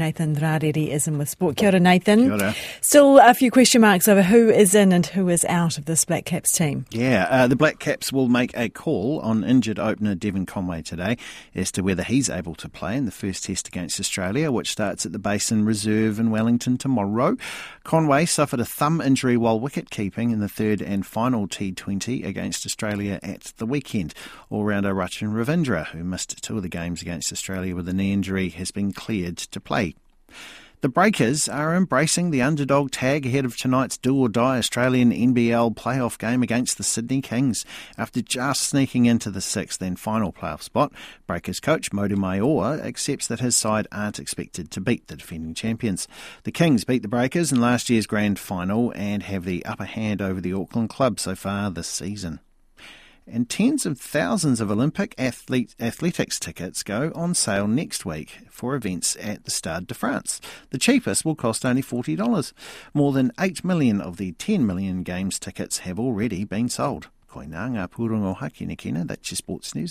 Nathan Rarere is in with Sport. Kia ora, Nathan. Kia ora. Still a few question marks over who is in and who is out of this Black Caps team. Yeah, uh, the Black Caps will make a call on injured opener Devon Conway today as to whether he's able to play in the first test against Australia, which starts at the Basin Reserve in Wellington tomorrow. Conway suffered a thumb injury while wicket keeping in the third and final T20 against Australia at the weekend. All rounder Rachin Ravindra, who missed two of the games against Australia with a knee injury, has been cleared to play. The Breakers are embracing the underdog tag ahead of tonight's do or die Australian NBL playoff game against the Sydney Kings. After just sneaking into the sixth and final playoff spot, Breakers coach Mody Maor accepts that his side aren't expected to beat the defending champions. The Kings beat the Breakers in last year's grand final and have the upper hand over the Auckland club so far this season and tens of thousands of Olympic athlete, athletics tickets go on sale next week for events at the Stade de France. The cheapest will cost only $40. More than 8 million of the 10 million Games tickets have already been sold. Koinanga Purungo Nikina, that's your sports news.